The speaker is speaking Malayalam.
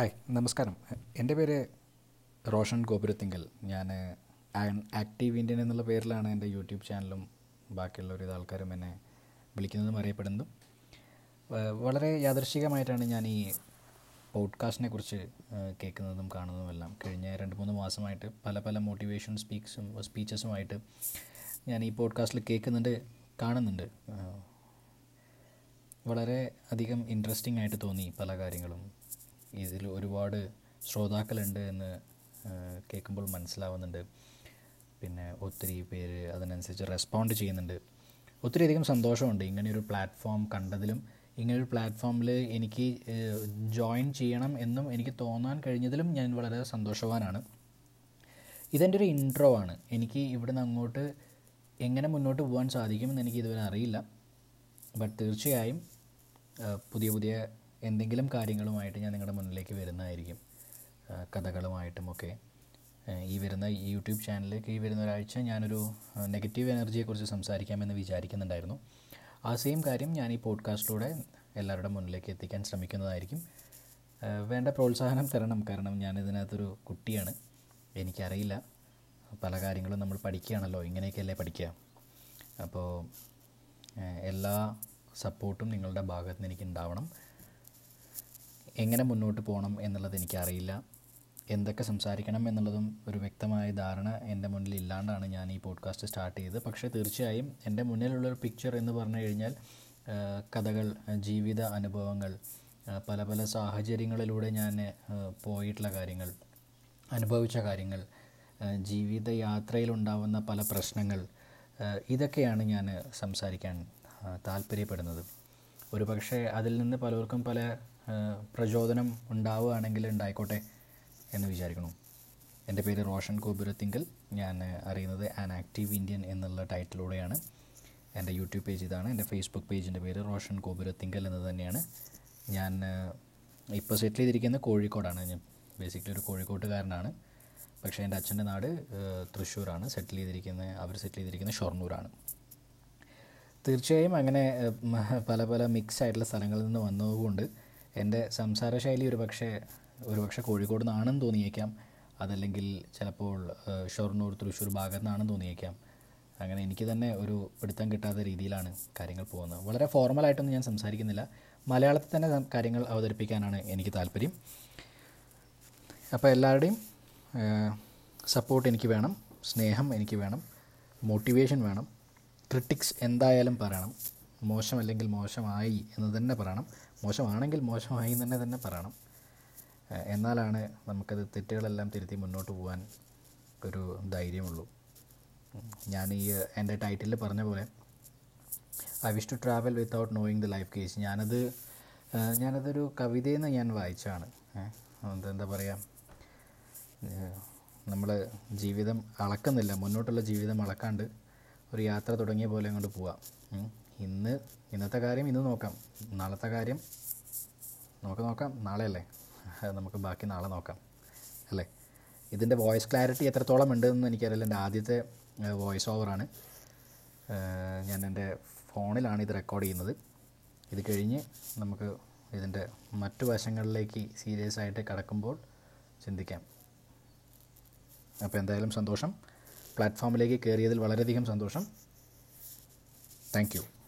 ഹായ് നമസ്കാരം. എന്റെ പേര് റോഷൻ ഗോപുരത്തിങ്കൽ. ഞാൻ ആക്റ്റീവ് ഇന്ത്യൻ എന്നുള്ള പേരിലാണ് എന്റെ യൂട്യൂബ് ചാനലും ബാക്കിയുള്ള ഒരു ആൾക്കാരും എന്നെ വിളിക്കുന്നതും അറിയപ്പെടുന്നതും. വളരെ യാദർശികമായിട്ടാണ് ഞാൻ ഈ പോഡ്കാസ്റ്റിനെ കുറിച്ച് കേൾക്കുന്നതും കാണുന്നതുമെല്ലാം കഴിഞ്ഞ രണ്ട് മൂന്ന് മാസമായിട്ട് പല പല മോട്ടിവേഷൻ സ്പീക്സും സ്പീച്ചസുമായിട്ട് ഞാൻ ഈ പോഡ്കാസ്റ്റിൽ കേൾക്കുന്നുണ്ട് കാണുന്നുണ്ട്. വളരെ അധികം ഇൻട്രസ്റ്റിംഗ് ആയിട്ട് തോന്നി പല കാര്യങ്ങളും. ഇതിൽ ഒരുപാട് ശ്രോതാക്കളുണ്ട് എന്ന് കേൾക്കുമ്പോൾ മനസ്സിലാവുന്നുണ്ട്. പിന്നെ ഒത്തിരി പേര് അതിനനുസരിച്ച് റെസ്പോണ്ട് ചെയ്യുന്നുണ്ട്. ഒത്തിരി അധികം സന്തോഷമുണ്ട് ഇങ്ങനെയൊരു പ്ലാറ്റ്ഫോം കണ്ടതിലും. ഇങ്ങനൊരു പ്ലാറ്റ്ഫോമിൽ എനിക്ക് ജോയിൻ ചെയ്യണം എന്നും എനിക്ക് തോന്നാൻ കഴിഞ്ഞതിലും ഞാൻ വളരെ സന്തോഷവാനാണ്. ഇതെന്റെ ഒരു ഇൻട്രോ ആണ്. എനിക്ക് ഇവിടുന്ന് അങ്ങോട്ട് എങ്ങനെ മുന്നോട്ട് പോകാൻ സാധിക്കുമെന്ന് എനിക്ക് ഇതുവരെ അറിയില്ല. ബട്ട് തീർച്ചയായും പുതിയ പുതിയ എന്തെങ്കിലും കാര്യങ്ങളുമായിട്ട് ഞാൻ നിങ്ങളുടെ മുന്നിലേക്ക് വരുന്നതായിരിക്കും. കഥകളുമായിട്ടും കഥകളുമായിട്ടുമൊക്കെ. ഈ വരുന്ന ഈ യൂട്യൂബ് ചാനലിലേക്ക് ഈ വരുന്ന ഒരാഴ്ച ഞാനൊരു നെഗറ്റീവ് എനർജിയെക്കുറിച്ച് സംസാരിക്കാമെന്ന് വിചാരിക്കുന്നുണ്ടായിരുന്നു. ആ സെയിം കാര്യം ഞാൻ ഈ പോഡ്കാസ്റ്റിലൂടെ എല്ലാവരുടെ മുന്നിലേക്ക് എത്തിക്കാൻ ശ്രമിക്കുന്നതായിരിക്കും. വേണ്ട പ്രോത്സാഹനം തരണം. കാരണം ഞാൻ ഇതിനകത്തൊരു കുട്ടിയാണ്. എനിക്കറിയില്ല. പല കാര്യങ്ങളും നമ്മൾ പഠിക്കുകയാണല്ലോ. ഇങ്ങനെയൊക്കെയല്ലേ പഠിക്കുക. അപ്പോൾ എല്ലാ സപ്പോർട്ടും നിങ്ങളുടെ ഭാഗത്ത് നിന്ന് എനിക്ക് ഉണ്ടാവണം എങ്ങനെ മുന്നോട്ട് പോകണം എന്നുള്ളത് എനിക്കറിയില്ല. എന്തൊക്കെ സംസാരിക്കണം എന്നുള്ളതും ഒരു വ്യക്തമായ ധാരണ എന്റെ മുന്നിൽ ഇല്ലാണ്ടാണ് ഞാൻ ഈ പോഡ്കാസ്റ്റ് സ്റ്റാർട്ട് ചെയ്തത്. പക്ഷേ തീർച്ചയായും എന്റെ മുന്നിലുള്ളൊരു പിക്ചർ എന്ന് പറഞ്ഞു കഴിഞ്ഞാൽ കഥകൾ ജീവിത അനുഭവങ്ങൾ പല പല സാഹചര്യങ്ങളിലൂടെ ഞാൻ പോയിട്ടുള്ള കാര്യങ്ങൾ അനുഭവിച്ച കാര്യങ്ങൾ ജീവിത യാത്രയിലുണ്ടാവുന്ന പല പ്രശ്നങ്ങൾ ഇതൊക്കെയാണ് ഞാൻ സംസാരിക്കാൻ താല്പര്യപ്പെടുന്നത്. ഒരു പക്ഷേ അതിൽ നിന്ന് പലർക്കും പല പ്രചോദനം ഉണ്ടാവുകയാണെങ്കിൽ ഉണ്ടായിക്കോട്ടെ എന്ന് വിചാരിക്കണം എന്റെ പേര് റോഷൻ ഗോപുരത്തിങ്കൽ. ഞാൻ അറിയുന്നത് ആൻ ആക്റ്റീവ് ഇന്ത്യൻ എന്നുള്ള ടൈറ്റിലൂടെയാണ്. എന്റെ യൂട്യൂബ് പേജ് ഇതാണ്. എന്റെ ഫേസ്ബുക്ക് പേജിന്റെ പേര് റോഷൻ ഗോപുരത്തിങ്കൽ എന്ന് തന്നെയാണ്. ഞാൻ ഇപ്പോൾ സെറ്റിൽ ചെയ്തിരിക്കുന്നത് കോഴിക്കോടാണ്. ഞാൻ ബേസിക്കലി ഒരു കോഴിക്കോട്ടുകാരനാണ്. പക്ഷേ എന്റെ അച്ഛന്റെ നാട് തൃശ്ശൂരാണ്. സെറ്റിൽ ചെയ്തിരിക്കുന്നത് അവർ സെറ്റിൽ ചെയ്തിരിക്കുന്നത് ഷൊർണൂരാണ്. തീർച്ചയായും അങ്ങനെ പല പല മിക്സ് ആയിട്ടുള്ള സ്ഥലങ്ങളിൽ നിന്ന് വന്നതുകൊണ്ട് എന്റെ സംസാര ശൈലി ഒരു പക്ഷേ ഒരു പക്ഷേ കോഴിക്കോട് നിന്നാണെന്ന് തോന്നിയേക്കാം. അതല്ലെങ്കിൽ ചിലപ്പോൾ ഷൊർണൂർ തൃശ്ശൂർ ഭാഗത്തു നിന്നാണെന്ന് തോന്നിയേക്കാം. അങ്ങനെ എനിക്ക് തന്നെ ഒരു പിടുത്തം കിട്ടാത്ത രീതിയിലാണ് കാര്യങ്ങൾ പോകുന്നത്. വളരെ ഫോർമലായിട്ടൊന്നും ഞാൻ സംസാരിക്കുന്നില്ല. മലയാളത്തിൽ തന്നെ കാര്യങ്ങൾ അവതരിപ്പിക്കാനാണ് എനിക്ക് താല്പര്യം. അപ്പോൾ എല്ലാവരുടെയും സപ്പോർട്ട് എനിക്ക് വേണം സ്നേഹം എനിക്ക് വേണം മോട്ടിവേഷൻ വേണം ക്രിട്ടിക്സ് എന്തായാലും പറയണം. മോശമല്ലെങ്കിൽ മോശമായി എന്ന് തന്നെ പറയണം. മോശമാണെങ്കിൽ മോശമായി എന്ന് തന്നെ തന്നെ പറയണം. എന്നാലാണ് നമുക്കത് തെറ്റുകളെല്ലാം തിരുത്തി മുന്നോട്ട് പോകാൻ ഒരു ധൈര്യമുള്ളൂ. ഞാൻ ഈ എന്റെ ടൈറ്റിലിൽ പറഞ്ഞ പോലെ I wish to travel without knowing the life case ഞാനത് ഞാനതൊരു കവിതയെന്ന് ഞാൻ വായിച്ചാണ്. എന്താ പറയുക നമ്മൾ ജീവിതം അളക്കുന്നില്ല. മുന്നോട്ടുള്ള ജീവിതം അളക്കാണ്ട് ഒരു യാത്ര തുടങ്ങിയ പോലെ അങ്ങോട്ട് പോവാം. ഇന്ന് ഇന്നത്തെ കാര്യം ഇന്ന് നോക്കാം. നാളത്തെ കാര്യം നമുക്ക് നോക്കാം. നാളെ അല്ലേ നമുക്ക് ബാക്കി നാളെ നോക്കാം. അല്ലേ? ഇതിന്റെ വോയിസ് ക്ലാരിറ്റി എത്രത്തോളം ഉണ്ടെന്ന് എനിക്കറിയില്ല. എന്റെ ആദ്യത്തെ വോയിസ് ഓവറാണ് ഞാൻ എന്റെ ഫോണിലാണ് ഇത് റെക്കോർഡ് ചെയ്യുന്നത്. ഇത് കഴിഞ്ഞ് നമുക്ക് ഇതിന്റെ മറ്റു വശങ്ങളിലേക്ക് സീരിയസ് ആയിട്ട് കടക്കുമ്പോൾ ചിന്തിക്കാം. അപ്പോൾ എന്തായാലും സന്തോഷം. പ്ലാറ്റ്ഫോമിലേക്ക് കയറിയതിൽ വളരെയധികം സന്തോഷം. താങ്ക്